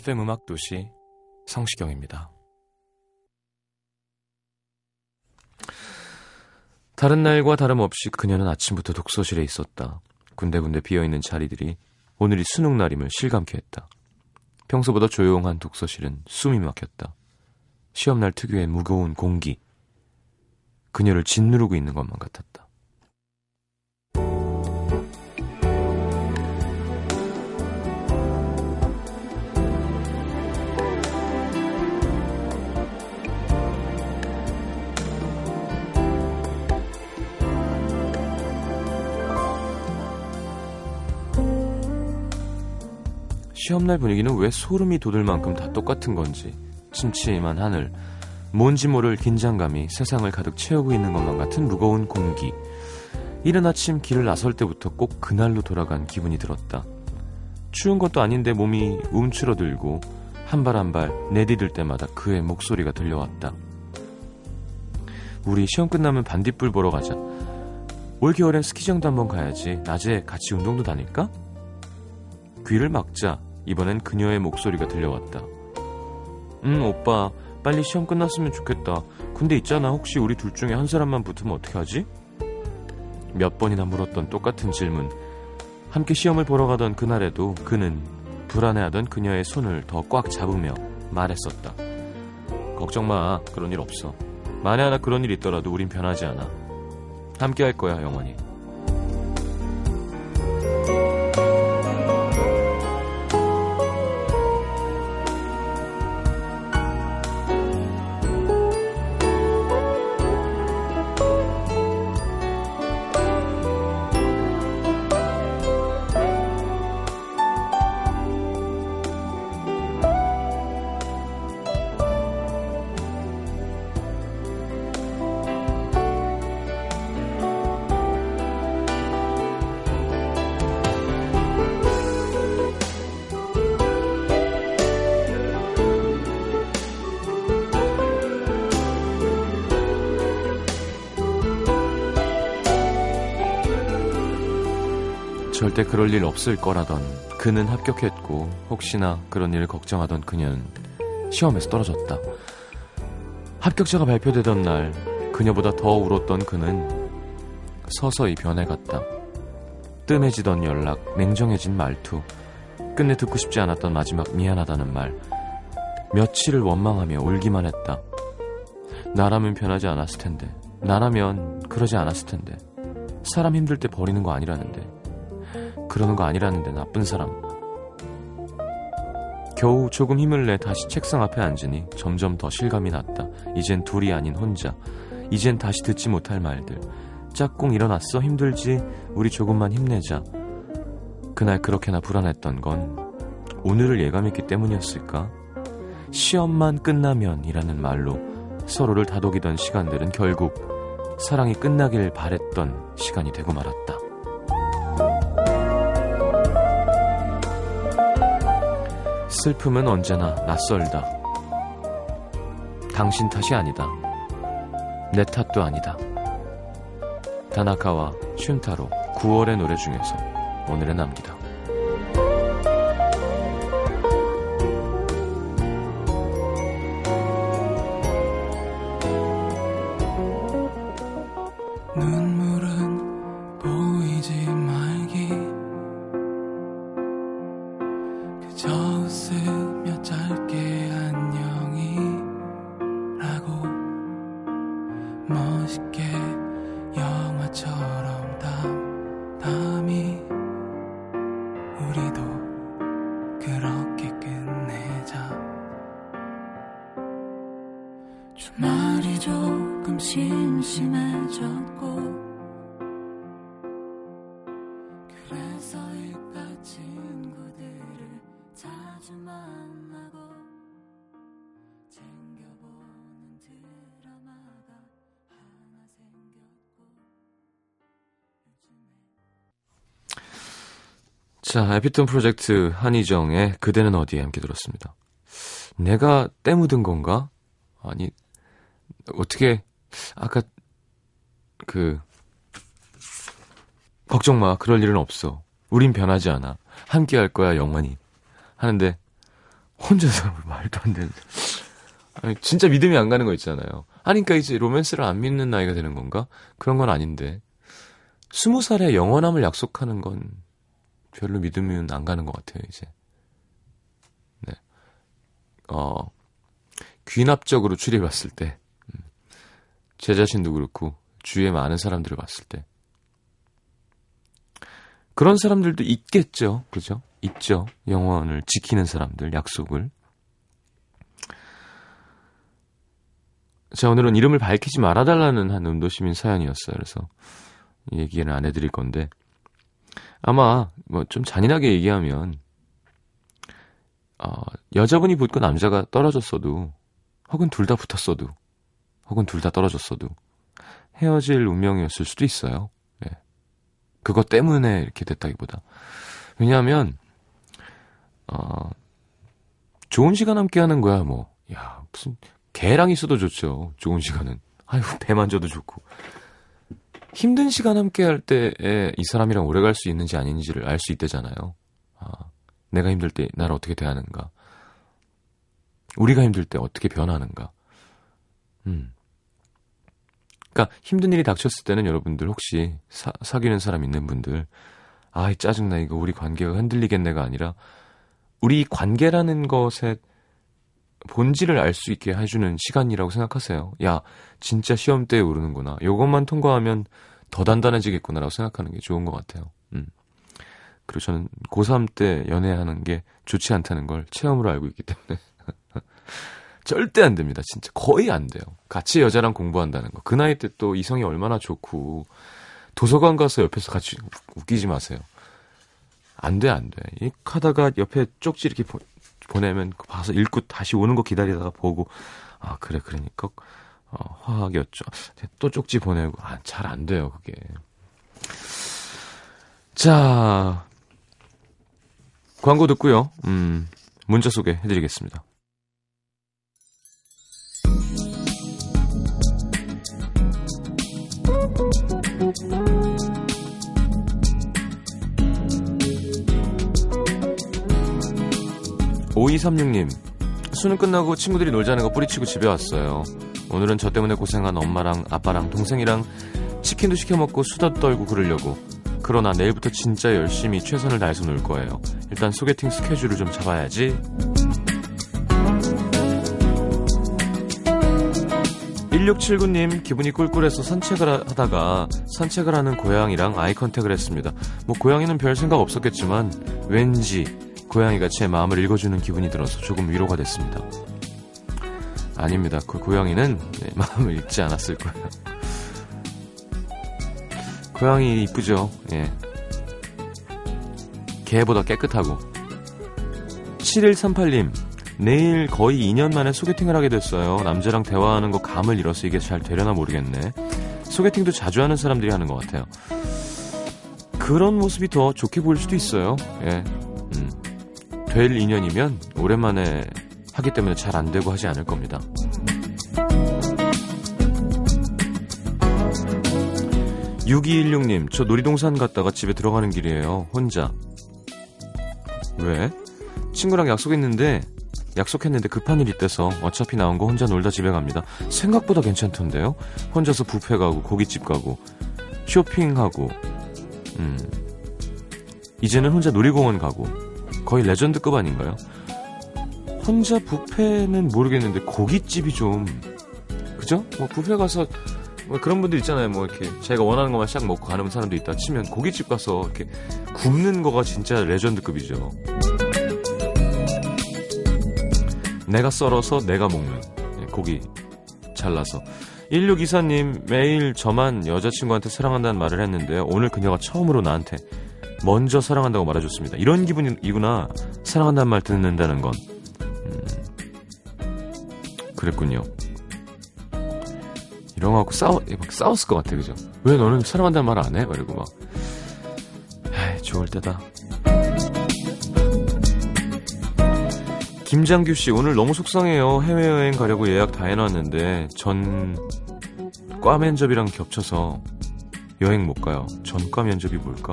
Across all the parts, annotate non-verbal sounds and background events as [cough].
FM 음악 도시 성시경입니다. 다른 날과 다름없이 그녀는 아침부터 독서실에 있었다. 군데군데 비어있는 자리들이 오늘이 수능 날임을 실감케 했다. 평소보다 조용한 독서실은 숨이 막혔다. 시험날 특유의 무거운 공기. 그녀를 짓누르고 있는 것만 같았다. 시험날 분위기는 왜 소름이 돋을 만큼 다 똑같은 건지 침침한 하늘, 뭔지 모를 긴장감이 세상을 가득 채우고 있는 것만 같은 무거운 공기. 이른 아침 길을 나설 때부터 꼭 그날로 돌아간 기분이 들었다. 추운 것도 아닌데 몸이 움츠러들고 한 발 한 발 내디딜 때마다 그의 목소리가 들려왔다. 우리 시험 끝나면 반딧불 보러 가자. 올 겨울엔 스키장도 한번 가야지. 낮에 같이 운동도 다닐까? 귀를 막자 이번엔 그녀의 목소리가 들려왔다. 응, 오빠. 빨리 시험 끝났으면 좋겠다. 근데 있잖아. 혹시 우리 둘 중에 한 사람만 붙으면 어떻게 하지? 몇 번이나 물었던 똑같은 질문. 함께 시험을 보러 가던 그날에도 그는 불안해하던 그녀의 손을 더 꽉 잡으며 말했었다. 걱정 마. 그런 일 없어. 만에 하나 그런 일 있더라도 우린 변하지 않아. 함께 할 거야, 영원히. 절대 그럴 일 없을 거라던 그는 합격했고 혹시나 그런 일을 걱정하던 그녀는 시험에서 떨어졌다. 합격자가 발표되던 날 그녀보다 더 울었던 그는 서서히 변해갔다. 뜸해지던 연락, 냉정해진 말투, 끝내 듣고 싶지 않았던 마지막 미안하다는 말, 며칠을 원망하며 울기만 했다. 나라면 변하지 않았을 텐데, 나라면 그러지 않았을 텐데, 사람 힘들 때 버리는 거 아니라는데, 그러는 거 아니라는데 나쁜 사람. 겨우 조금 힘을 내 다시 책상 앞에 앉으니 점점 더 실감이 났다. 이젠 둘이 아닌 혼자. 이젠 다시 듣지 못할 말들. 짝꿍 일어났어? 힘들지? 우리 조금만 힘내자. 그날 그렇게나 불안했던 건 오늘을 예감했기 때문이었을까? 시험만 끝나면이라는 말로 서로를 다독이던 시간들은 결국 사랑이 끝나길 바랬던 시간이 되고 말았다. 슬픔은 언제나 낯설다. 당신 탓이 아니다. 내 탓도 아니다. 다나카와 슌타로 9월의 노래 중에서 오늘의 남기다. 우리도 자, 에피톤 프로젝트 한희정의 그대는 어디에 함께 들었습니다. 내가 때 묻은 건가? 아니, 어떻게, 아까, 그, 걱정 마. 그럴 일은 없어. 우린 변하지 않아. 함께 할 거야, 영원히. 하는데, 혼자서 [laughs] 말도 안 되는. 아니, 진짜 믿음이 안 가는 거 있잖아요. 아니, 그러니까 이제 로맨스를 안 믿는 나이가 되는 건가? 그런 건 아닌데. 스무 살에 영원함을 약속하는 건 별로 믿으면 안 가는 것 같아요, 이제. 네. 어, 귀납적으로 추리해 봤을 때, 음, 제 자신도 그렇고, 주위에 많은 사람들을 봤을 때, 그런 사람들도 있겠죠. 그죠? 있죠. 영원을 지키는 사람들, 약속을. 자, 오늘은 이름을 밝히지 말아달라는 한 운도시민 사연이었어요. 그래서 얘기는 안 해드릴 건데. 아마, 뭐, 좀 잔인하게 얘기하면, 어, 여자분이 붙고 남자가 떨어졌어도, 혹은 둘 다 붙었어도, 혹은 둘 다 떨어졌어도, 헤어질 운명이었을 수도 있어요. 예. 그것 때문에 이렇게 됐다기보다. 왜냐하면, 어, 좋은 시간 함께 하는 거야, 뭐. 야, 무슨, 개랑 있어도 좋죠. 좋은 시간은. 아유, 배 만져도 좋고. 힘든 시간 함께 할 때에 이 사람이랑 오래 갈 수 있는지 아닌지를 알 수 있대잖아요. 아, 내가 힘들 때 나를 어떻게 대하는가. 우리가 힘들 때 어떻게 변하는가. 음. 그러니까 힘든 일이 닥쳤을 때는 여러분들 혹시 사, 사귀는 사람 있는 분들 아이 짜증나 이거 우리 관계가 흔들리겠네가 아니라 우리 관계라는 것에 본질을 알 수 있게 해주는 시간이라고 생각하세요. 야, 진짜 시험 때에 오르는구나. 요것만 통과하면 더 단단해지겠구나라고 생각하는 게 좋은 것 같아요. 음. 그리고 저는 고3 때 연애하는 게 좋지 않다는 걸 체험으로 알고 있기 때문에. [laughs] 절대 안 됩니다. 진짜 거의 안 돼요. 같이 여자랑 공부한다는 거. 그 나이 때 또 이성이 얼마나 좋고 도서관 가서 옆에서 같이 웃기지 마세요. 안 돼, 안 돼. 이 하다가 옆에 쪽지 이렇게 보, 보내면 봐서 읽고 다시 오는 거 기다리다가 보고 아 그래 그러니까 어, 화학이었죠. 또 쪽지 보내고 아, 잘 안 돼요 그게. 자 광고 듣고요. 음, 문자 소개해드리겠습니다. 오이삼육님 수능 끝나고 친구들이 놀자는 거 뿌리치고 집에 왔어요. 오늘은 저 때문에 고생한 엄마랑 아빠랑 동생이랑 치킨도 시켜 먹고 수다 떨고 그러려고. 그러나 내일부터 진짜 열심히 최선을 다해서 놀 거예요. 일단 소개팅 스케줄을 좀 잡아야지. 1679님 기분이 꿀꿀해서 산책을 하다가 산책을 하는 고양이랑 아이 컨택을 했습니다. 뭐 고양이는 별 생각 없었겠지만 왠지 고양이가 제 마음을 읽어주는 기분이 들어서 조금 위로가 됐습니다. 아닙니다. 그 고양이는 네, [laughs] 마음을 읽지 않았을 거예요. 고양이 이쁘죠? 예. 개보다 깨끗하고. 7138님, 내일 거의 2년 만에 소개팅을 하게 됐어요. 남자랑 대화하는 거 감을 잃어서 이게 잘 되려나 모르겠네. 소개팅도 자주 하는 사람들이 하는 것 같아요. 그런 모습이 더 좋게 보일 수도 있어요. 예. 음. 될 인연이면 오랜만에 하기 때문에 잘 안 되고 하지 않을 겁니다. (6216님) 저 놀이동산 갔다가 집에 들어가는 길이에요 혼자 왜? 친구랑 약속했는데 약속했는데 급한 일이 있대서 어차피 나온 거 혼자 놀다 집에 갑니다 생각보다 괜찮던데요 혼자서 뷔페 가고 고깃집 가고 쇼핑하고 음 이제는 혼자 놀이공원 가고 거의 레전드급 아닌가요? 혼자 뷔페는 모르겠는데 고깃집이 좀 그죠? 뭐 뷔페 가서 뭐 그런 분들 있잖아요. 뭐 이렇게 자기가 원하는 것만 싹 먹고 가는 사람도 있다 치면 고깃집 가서 이렇게 굽는 거가 진짜 레전드급이죠. 내가 썰어서 내가 먹는 예, 고기 잘라서 1624님 매일 저만 여자친구한테 사랑한다는 말을 했는데요. 오늘 그녀가 처음으로 나한테 먼저 사랑한다고 말해줬습니다. 이런 기분이구나. 사랑한다는 말 듣는다는 건. 음, 그랬군요. 이런 거하고 싸워, 막 싸웠을 것 같아, 그죠? 왜 너는 사랑한다는 말 안 해? 막 이러고 막. 에이, 좋을 때다. 김장규 씨, 오늘 너무 속상해요. 해외여행 가려고 예약 다 해놨는데, 전, 과 면접이랑 겹쳐서 여행 못 가요. 전과 면접이 뭘까?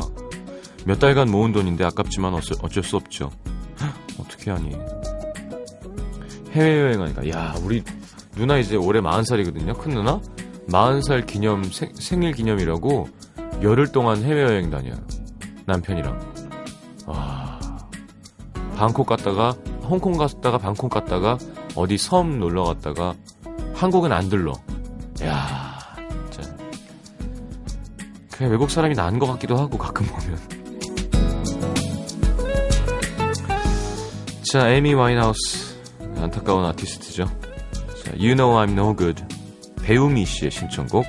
몇 달간 모은 돈인데 아깝지만 어쩔, 수 없죠. [gasps] 어떻게 하니? 해외여행 하니까, 야, 우리 누나 이제 올해 40살이거든요. 큰 누나? 40살 기념, 생, 생일 기념이라고 열흘 동안 해외여행 다녀요. 남편이랑. 와. 방콕 갔다가, 홍콩 갔다가, 방콕 갔다가, 어디 섬 놀러 갔다가, 한국은 안 들러. 야 진짜. 그냥 외국 사람이 나은 것 같기도 하고, 가끔 보면. 자, 에미 와인하우스. 안타까운 아티스트죠. 자, You Know I'm No Good. 배우미 씨의 신청곡.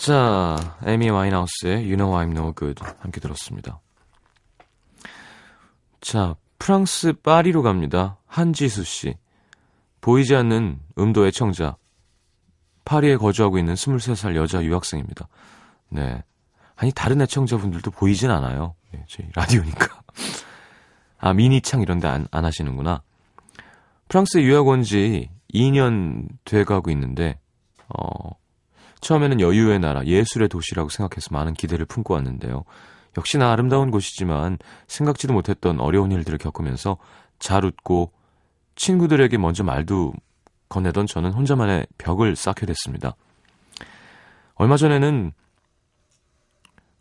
자, 에미 와인하우스의 You Know I'm No Good 함께 들었습니다. 자, 프랑스 파리로 갑니다. 한지수 씨. 보이지 않는 음도 애청자. 파리에 거주하고 있는 23살 여자 유학생입니다. 네. 아니, 다른 애청자분들도 보이진 않아요. 네, 저희 라디오니까. [laughs] 아, 미니창 이런 데 안, 안 하시는구나. 프랑스에 유학 온 지 2년 돼가고 있는데, 어, 처음에는 여유의 나라, 예술의 도시라고 생각해서 많은 기대를 품고 왔는데요. 역시나 아름다운 곳이지만 생각지도 못했던 어려운 일들을 겪으면서 잘 웃고 친구들에게 먼저 말도 건네던 저는 혼자만의 벽을 쌓게 됐습니다. 얼마 전에는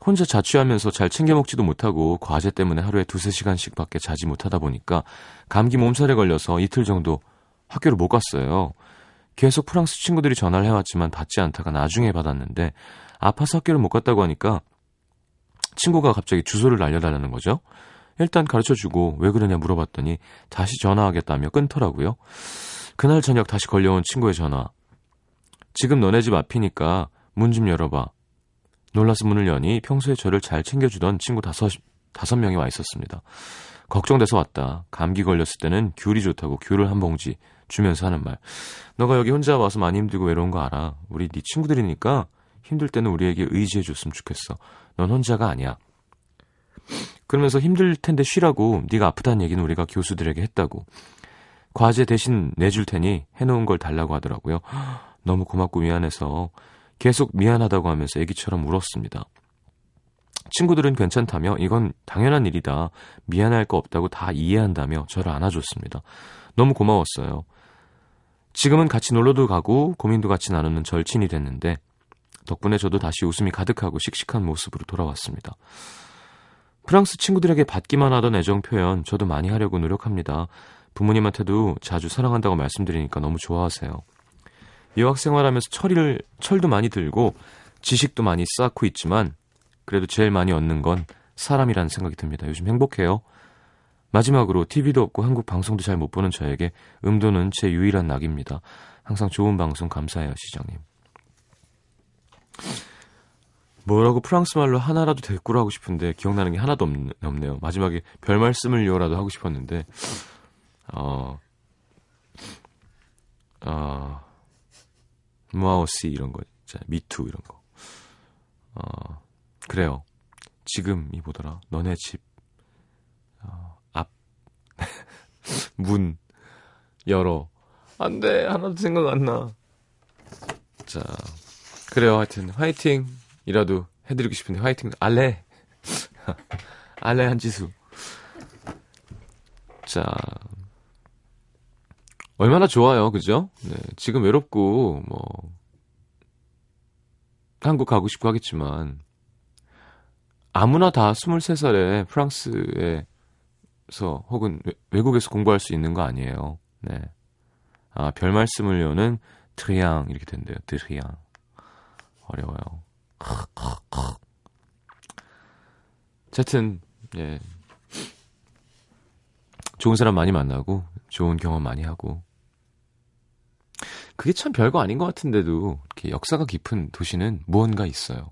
혼자 자취하면서 잘 챙겨 먹지도 못하고 과제 때문에 하루에 두세 시간씩 밖에 자지 못하다 보니까 감기 몸살에 걸려서 이틀 정도 학교를 못 갔어요. 계속 프랑스 친구들이 전화를 해왔지만 받지 않다가 나중에 받았는데 아파서 학교를 못 갔다고 하니까 친구가 갑자기 주소를 알려달라는 거죠. 일단 가르쳐주고 왜 그러냐 물어봤더니 다시 전화하겠다며 끊더라고요. 그날 저녁 다시 걸려온 친구의 전화. 지금 너네 집 앞이니까 문 좀 열어봐. 놀라서 문을 여니 평소에 저를 잘 챙겨주던 친구 다섯, 다섯 명이 와 있었습니다. 걱정돼서 왔다. 감기 걸렸을 때는 귤이 좋다고 귤을 한 봉지 주면서 하는 말. 너가 여기 혼자 와서 많이 힘들고 외로운 거 알아. 우리 네 친구들이니까 힘들 때는 우리에게 의지해 줬으면 좋겠어. 넌 혼자가 아니야. 그러면서 힘들 텐데 쉬라고 네가 아프다는 얘기는 우리가 교수들에게 했다고. 과제 대신 내줄 테니 해놓은 걸 달라고 하더라고요. 너무 고맙고 미안해서 계속 미안하다고 하면서 애기처럼 울었습니다. 친구들은 괜찮다며 이건 당연한 일이다. 미안할 거 없다고 다 이해한다며 저를 안아줬습니다. 너무 고마웠어요. 지금은 같이 놀러도 가고 고민도 같이 나누는 절친이 됐는데 덕분에 저도 다시 웃음이 가득하고 씩씩한 모습으로 돌아왔습니다. 프랑스 친구들에게 받기만 하던 애정 표현 저도 많이 하려고 노력합니다. 부모님한테도 자주 사랑한다고 말씀드리니까 너무 좋아하세요. 유학 생활하면서 철을, 철도 많이 들고 지식도 많이 쌓고 있지만 그래도 제일 많이 얻는 건 사람이라는 생각이 듭니다. 요즘 행복해요. 마지막으로 TV도 없고 한국 방송도 잘 못 보는 저에게 음도는 제 유일한 낙입니다. 항상 좋은 방송 감사해요, 시장님. 뭐라고 프랑스 말로 하나라도 대꾸를 하고 싶은데 기억나는 게 하나도 없, 없네요. 마지막에 별 말씀을요라도 하고 싶었는데 어, 어, 무아오씨 이런 거, 진짜 미투 이런 거. 어, 그래요. 지금이 뭐더라? 너네 집 어, 앞 문 열어. 안 돼. 하나도 생각 안 나. 자, 그래요. 하여튼 화이팅이라도 해 드리고 싶은데 화이팅. 알레. [laughs] 알레 한지수. 자, 얼마나 좋아요, 그죠? 네, 지금 외롭고 뭐 한국 가고 싶고 하겠지만 아무나 다 23살에 프랑스에 서 혹은 외- 외국에서 공부할 수 있는 거 아니에요. 네. 아, 별 말씀을 여는 드리앙 이렇게 된대요. 드리앙. 어려워요. 어쨌든 예. 좋은 사람 많이 만나고 좋은 경험 많이 하고 그게 참 별거 아닌 것 같은데도 이렇게 역사가 깊은 도시는 무언가 있어요.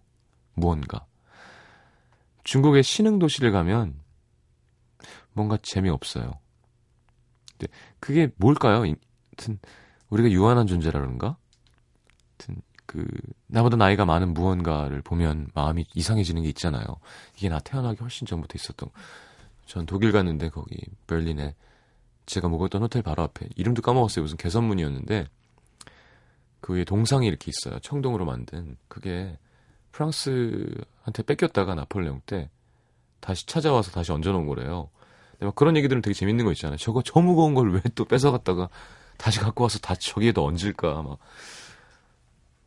무언가. 중국의 신흥 도시를 가면 뭔가 재미없어요. 근데 그게 뭘까요? 이- 하여튼 우리가 유한한 존재라 그런가? 하여튼 그 나보다 나이가 많은 무언가를 보면 마음이 이상해지는 게 있잖아요. 이게 나 태어나기 훨씬 전부터 있었던. 전 독일 갔는데 거기 베를린에 제가 묵었던 호텔 바로 앞에 이름도 까먹었어요. 무슨 개선문이었는데 그 위에 동상이 이렇게 있어요. 청동으로 만든 그게 프랑스한테 뺏겼다가 나폴레옹 때 다시 찾아와서 다시 얹어놓은 거래요. 막 그런 얘기들은 되게 재밌는 거 있잖아요. 저거 저 무거운 걸 왜 또 뺏어갔다가 다시 갖고 와서 다 저기에다 얹을까 막.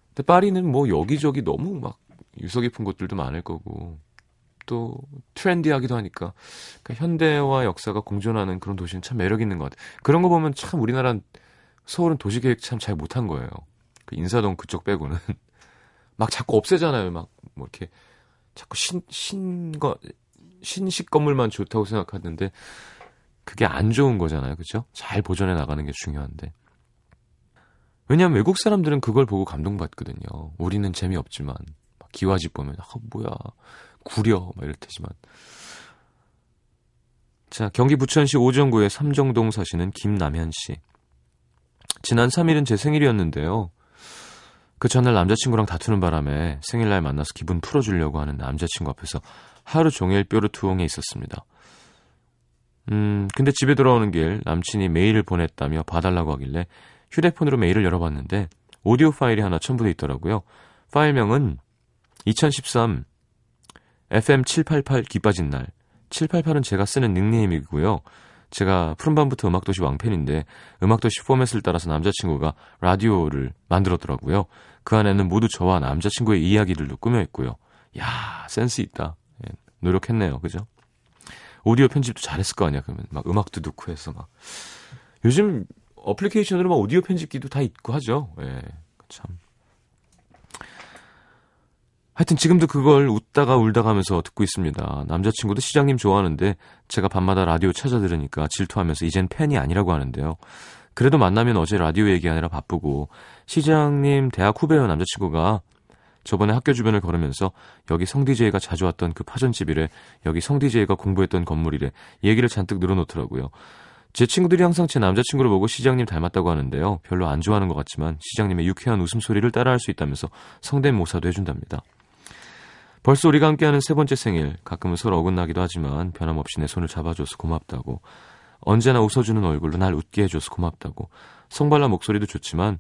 근데 파리는 뭐 여기저기 너무 막 유서 깊은 곳들도 많을 거고 또 트렌디하기도 하니까 그러니까 현대와 역사가 공존하는 그런 도시는 참 매력 있는 것 같아요. 그런 거 보면 참 우리나라 서울은 도시 계획 참 잘 못한 거예요. 그 인사동 그쪽 빼고는 [laughs] 막 자꾸 없애잖아요. 막 뭐 이렇게 자꾸 신 신거 신식 건물만 좋다고 생각하는데 그게 안 좋은 거잖아요. 그죠? 잘 보존해 나가는 게 중요한데. 왜냐하면 외국 사람들은 그걸 보고 감동받거든요. 우리는 재미없지만 막 기와집 보면 아 뭐야 구려 막 이럴 테지만 자 경기 부천시 오정구의 삼정동 사시는 김남현 씨 지난 3일은 제 생일이었는데요. 그 전날 남자친구랑 다투는 바람에 생일날 만나서 기분 풀어주려고 하는 남자친구 앞에서 하루 종일 뾰루투ong에 있었습니다. 음, 근데 집에 돌아오는 길 남친이 메일을 보냈다며 봐달라고 하길래 휴대폰으로 메일을 열어봤는데 오디오 파일이 하나 첨부돼 있더라고요. 파일명은 2013 FM 788 기빠진 날. 788은 제가 쓰는 닉네임이고요. 제가 푸른밤부터 음악도시 왕팬인데 음악도시 포맷을 따라서 남자친구가 라디오를 만들었더라고요. 그 안에는 모두 저와 남자친구의 이야기들도 꾸며 있고요. 야 센스 있다. 예, 노력했네요. 그죠? 오디오 편집도 잘했을 거 아니야. 그러면 막 음악도 넣고 해서 막 요즘 어플리케이션으로 막 오디오 편집기도 다 있고 하죠. 예, 참. 하여튼 지금도 그걸 웃다가 울다가 하면서 듣고 있습니다. 남자친구도 시장님 좋아하는데 제가 밤마다 라디오 찾아 들으니까 질투하면서 이젠 팬이 아니라고 하는데요. 그래도 만나면 어제 라디오 얘기하느라 바쁘고 시장님 대학 후배여 남자친구가 저번에 학교 주변을 걸으면서 여기 성디제이가 자주 왔던 그 파전집이래 여기 성디제이가 공부했던 건물이래 얘기를 잔뜩 늘어놓더라고요. 제 친구들이 항상 제 남자친구를 보고 시장님 닮았다고 하는데요. 별로 안 좋아하는 것 같지만 시장님의 유쾌한 웃음소리를 따라할 수 있다면서 성대모사도 해준답니다. 벌써 우리가 함께하는 세 번째 생일 가끔은 서로 어긋나기도 하지만 변함없이 내 손을 잡아줘서 고맙다고 언제나 웃어주는 얼굴로 날 웃게 해줘서 고맙다고 성발라 목소리도 좋지만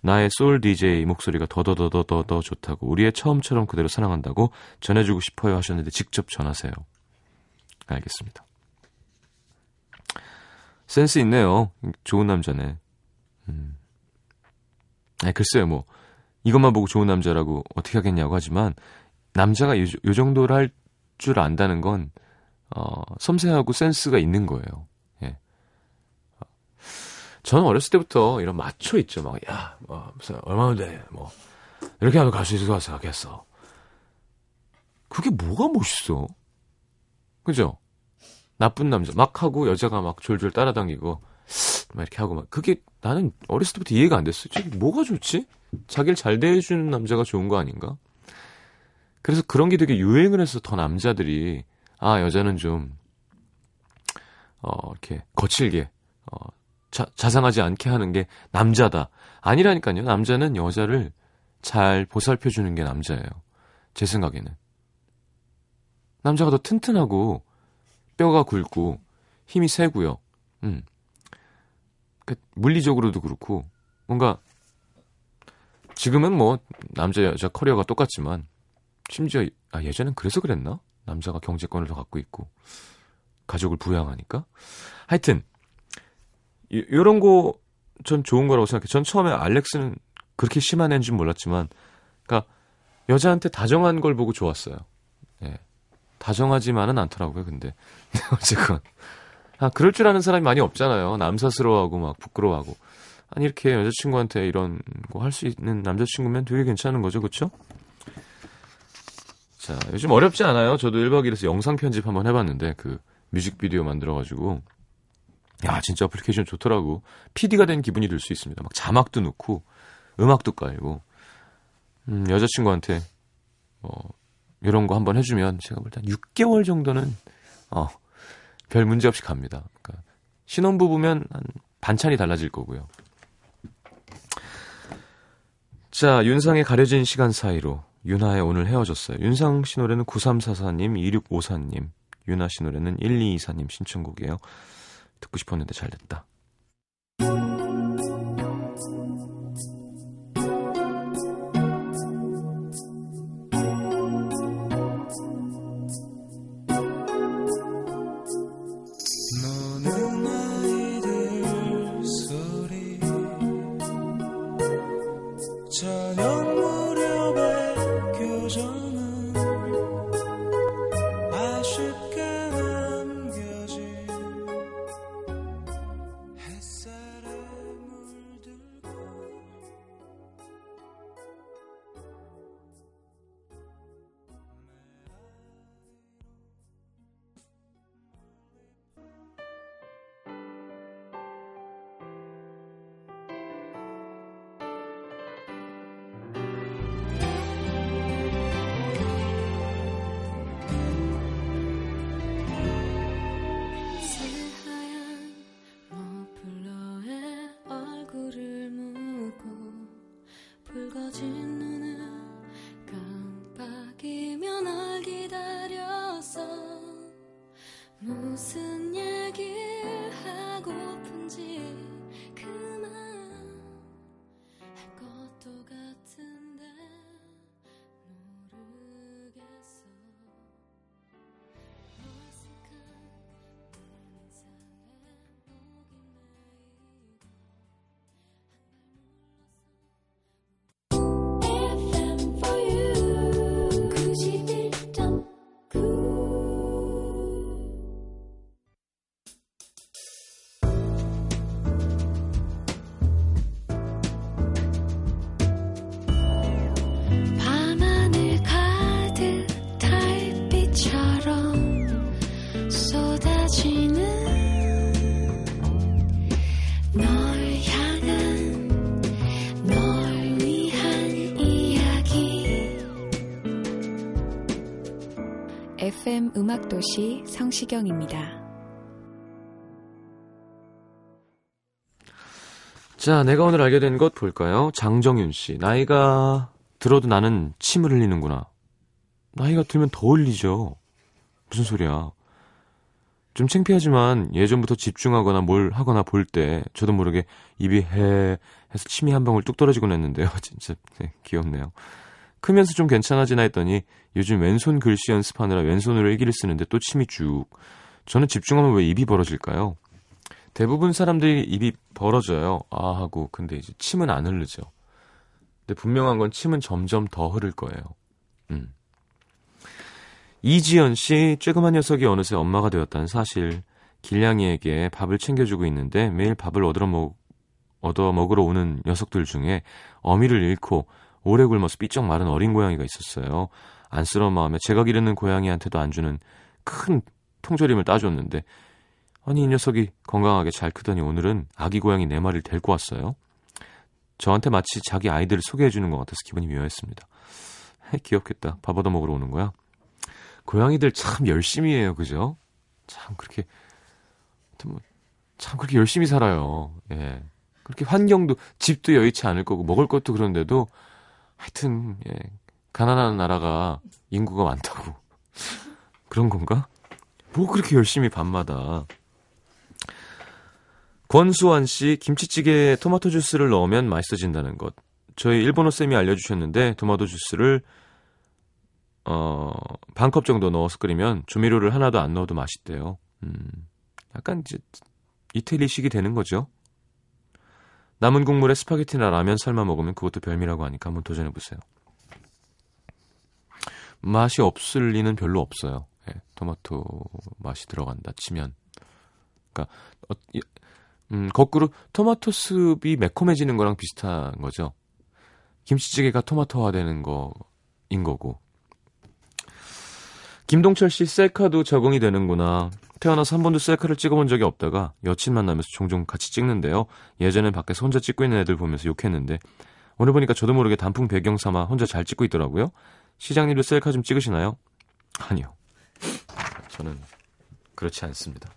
나의 소울 DJ 목소리가 더더더더더 좋다고 우리의 처음처럼 그대로 사랑한다고 전해주고 싶어요 하셨는데 직접 전하세요. 알겠습니다. 센스 있네요. 좋은 남자네. 음. 아니, 글쎄요, 뭐, 이것만 보고 좋은 남자라고 어떻게 하겠냐고 하지만, 남자가 요, 요 정도를 할 줄 안다는 건, 어, 섬세하고 센스가 있는 거예요. 저는 어렸을 때부터 이런 마초 있죠. 막, 야, 뭐, 무슨, 얼마면 돼. 뭐, 이렇게 하면 갈 수 있을 거라 생각했어. 그게 뭐가 멋있어? 그죠? 나쁜 남자 막 하고 여자가 막 졸졸 따라다니고 막 이렇게 하고 막 그게 나는 어렸을 때부터 이해가 안 됐어요. 저게 뭐가 좋지? 자기를 잘 대해주는 남자가 좋은 거 아닌가? 그래서 그런 게 되게 유행을 해서 더 남자들이 아 여자는 좀 어, 이렇게 거칠게 어, 자, 자상하지 않게 하는 게 남자다. 아니라니까요. 남자는 여자를 잘 보살펴 주는 게 남자예요. 제 생각에는 남자가 더 튼튼하고 뼈가 굵고 힘이 세고요. 음. 그 물리적으로도 그렇고 뭔가 지금은 뭐 남자 여자 커리어가 똑같지만 심지어 아 예전엔 그래서 그랬나? 남자가 경제권을 더 갖고 있고 가족을 부양하니까 하여튼 이, 이런 거 전 좋은 거라고 생각해. 전 처음에 알렉스는 그렇게 심한 애인 줄 몰랐지만 그러니까 여자한테 다정한 걸 보고 좋았어요. 예. 다정하지만은 않더라고요, 근데. [laughs] 어쨌건. 아, 그럴 줄 아는 사람이 많이 없잖아요. 남사스러워하고 막 부끄러워하고. 아니, 이렇게 여자친구한테 이런 거 할 수 있는 남자친구면 되게 괜찮은 거죠, 그쵸? 자, 요즘 어렵지 않아요. 저도 1박 2일에서 영상 편집 한번 해봤는데, 그 뮤직비디오 만들어가지고. 야, 진짜 애플리케이션 좋더라고. PD가 된 기분이 들 수 있습니다. 막 자막도 넣고, 음악도 깔고. 음, 여자친구한테, 뭐, 이런 거 한번 해주면 제가 볼때한 6개월 정도는, 어, 별 문제 없이 갑니다. 그러니까 신혼부부면 한 반찬이 달라질 거고요. 자, 윤상의 가려진 시간 사이로 윤하의 오늘 헤어졌어요. 윤상 씨 노래는 9344님, 2654님, 윤하 씨 노래는 1224님 신청곡이에요. 듣고 싶었는데 잘 됐다. 음악도시 성시경입니다. 자, 내가 오늘 알게 된 것 볼까요? 장정윤 씨. 나이가 들어도 나는 침을 흘리는구나. 나이가 들면 더 흘리죠. 무슨 소리야. 좀 창피하지만 예전부터 집중하거나 뭘 하거나 볼 때 저도 모르게 입이 해 해서 침이 한 방울 뚝 떨어지곤 했는데요. [laughs] 진짜 네, 귀엽네요. 크면서 좀 괜찮아지나 했더니 요즘 왼손 글씨 연습하느라 왼손으로 일기를 쓰는데 또 침이 쭉. 저는 집중하면 왜 입이 벌어질까요? 대부분 사람들이 입이 벌어져요. 아 하고 근데 이제 침은 안 흐르죠. 근데 분명한 건 침은 점점 더 흐를 거예요. 음. 이지연 씨, 쬐그만 녀석이 어느새 엄마가 되었다는 사실. 길냥이에게 밥을 챙겨주고 있는데 매일 밥을 얻어 먹, 얻어 먹으러 오는 녀석들 중에 어미를 잃고 오래 굶어서 삐쩍 마른 어린 고양이가 있었어요. 안쓰러운 마음에 제가 기르는 고양이한테도 안 주는 큰 통조림을 따줬는데 아니 이 녀석이 건강하게 잘 크더니 오늘은 아기 고양이 네 마리를 데리고 왔어요. 저한테 마치 자기 아이들을 소개해 주는 것 같아서 기분이 묘했습니다. [laughs] 귀엽겠다. 밥 얻어 먹으러 오는 거야. 고양이들 참 열심히 해요, 그죠? 참 그렇게 뭐, 참 그렇게 열심히 살아요. 예. 그렇게 환경도 집도 여의치 않을 거고 먹을 것도 그런데도 하여튼 예. 가난한 나라가 인구가 많다고 [laughs] 그런 건가? 뭐 그렇게 열심히 밤마다 권수환 씨 김치찌개에 토마토 주스를 넣으면 맛있어진다는 것. 저희 일본어 쌤이 알려주셨는데 토마토 주스를 어, 반 컵 정도 넣어서 끓이면 조미료를 하나도 안 넣어도 맛있대요. 음, 약간 이제 이태리식이 되는 거죠. 남은 국물에 스파게티나 라면 삶아 먹으면 그것도 별미라고 하니까 한번 도전해 보세요. 맛이 없을 리는 별로 없어요. 예, 토마토 맛이 들어간다 치면. 그러니까 어, 이- 음, 거꾸로 토마토 숲이 매콤해지는 거랑 비슷한 거죠. 김치찌개가 토마토화 되는 거인 거고. 김동철 씨 셀카도 적응이 되는구나. 태어나서 한 번도 셀카를 찍어본 적이 없다가 여친 만나면서 종종 같이 찍는데요. 예전엔 밖에서 혼자 찍고 있는 애들 보면서 욕했는데 오늘 보니까 저도 모르게 단풍 배경 삼아 혼자 잘 찍고 있더라고요. 시장님도 셀카 좀 찍으시나요? 아니요. 저는 그렇지 않습니다.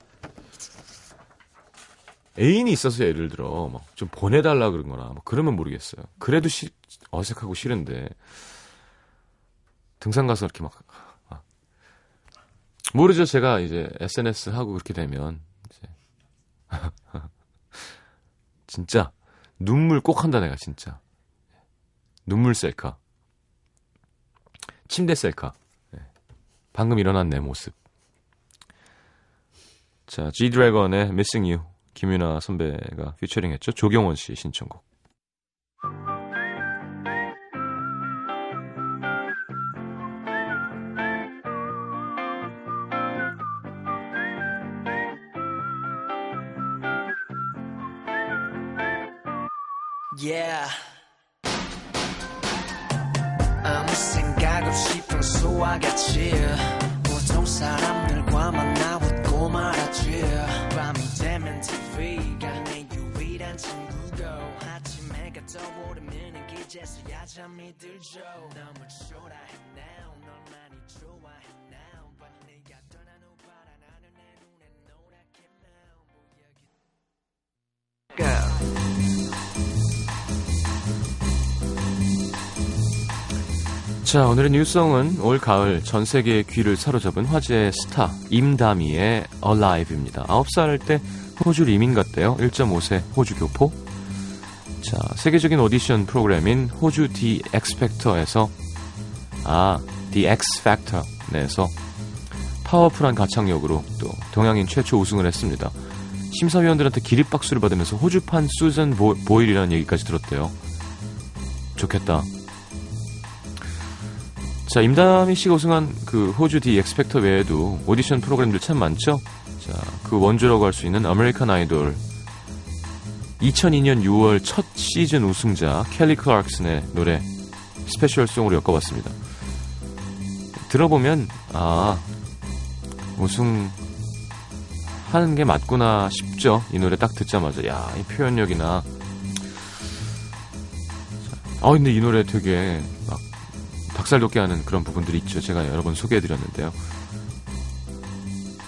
애인이 있어서 예를 들어 막 좀 보내달라 그런 거나 뭐 그러면 모르겠어요. 그래도 시, 어색하고 싫은데 등산 가서 이렇게 막 아. 모르죠. 제가 이제 SNS 하고 그렇게 되면. 이제. [laughs] 진짜. 눈물 꼭 한다 내가 진짜. 눈물 셀카. 침대 셀카. 예. 방금 일어난 내 모습. 자 G-드래곤의 Missing You. 김윤아 선배가 피처링했죠. 조경원 씨 신청곡 평소와 같이 보통 사람들과 만나 웃고 말았지 밤이 되면 TV가 내 유일한 친구고 아침에 가 떠오르면 기제서야 잠이 들죠 너무 초라 자, 오늘의 new song은 올 가을 전 세계의 귀를 사로잡은 화제의 스타 임다미의 Alive입니다. 9살 때 호주 이민 갔대요. 1.5세 호주 교포. 자, 세계적인 오디션 프로그램인 호주 X Factor에서 아, X Factor 내에서 파워풀한 가창력으로 또 동양인 최초 우승을 했습니다. 심사위원들한테 기립박수를 받으면서 호주판 수잔 보, 보일이라는 얘기까지 들었대요. 좋겠다. 자, 임다미 씨가 우승한 그 호주 The X Factor 외에도 오디션 프로그램들 참 많죠? 자, 그 원조라고 할 수 있는 아메리칸 아이돌 2002년 6월 첫 시즌 우승자 켈리 클락슨의 노래 special song으로 엮어봤습니다. 들어보면 아 우승 하는 게 맞구나 싶죠. 이 노래 딱 듣자마자 야 이 표현력이나 아 근데 이 노래 되게 막 박살 돋게 하는 그런 부분들이 있죠. 제가 여러 번 소개해드렸는데요.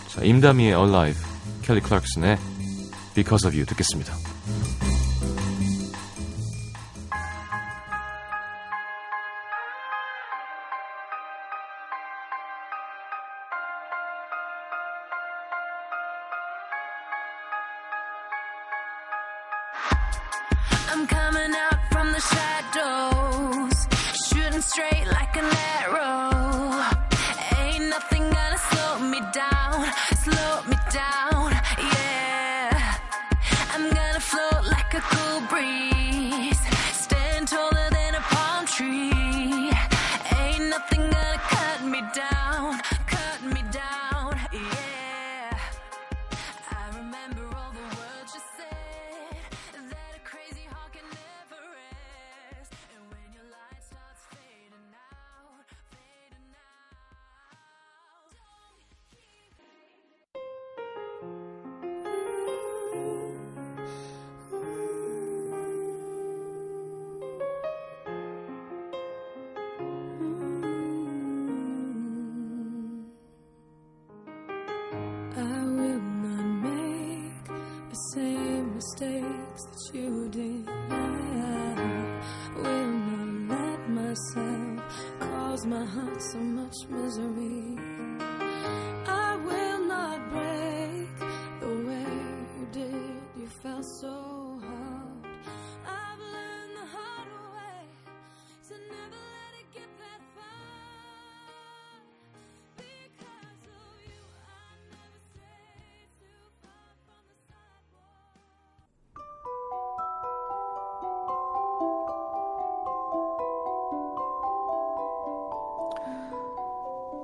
자, 임다미의 Alive, 켈리 클락슨의 Because of You 듣겠습니다.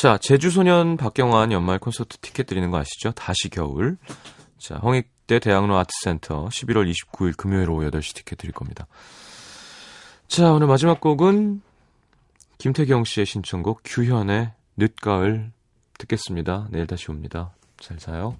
자, 제주소년 박경환 연말 콘서트 티켓 드리는 거 아시죠? 다시 겨울. 자, 홍익대 대학로 아트센터 11월 29일 금요일 오후 8시 티켓 드릴 겁니다. 자, 오늘 마지막 곡은 김태경 씨의 신청곡 규현의 늦가을 듣겠습니다. 내일 다시 옵니다. 잘 자요.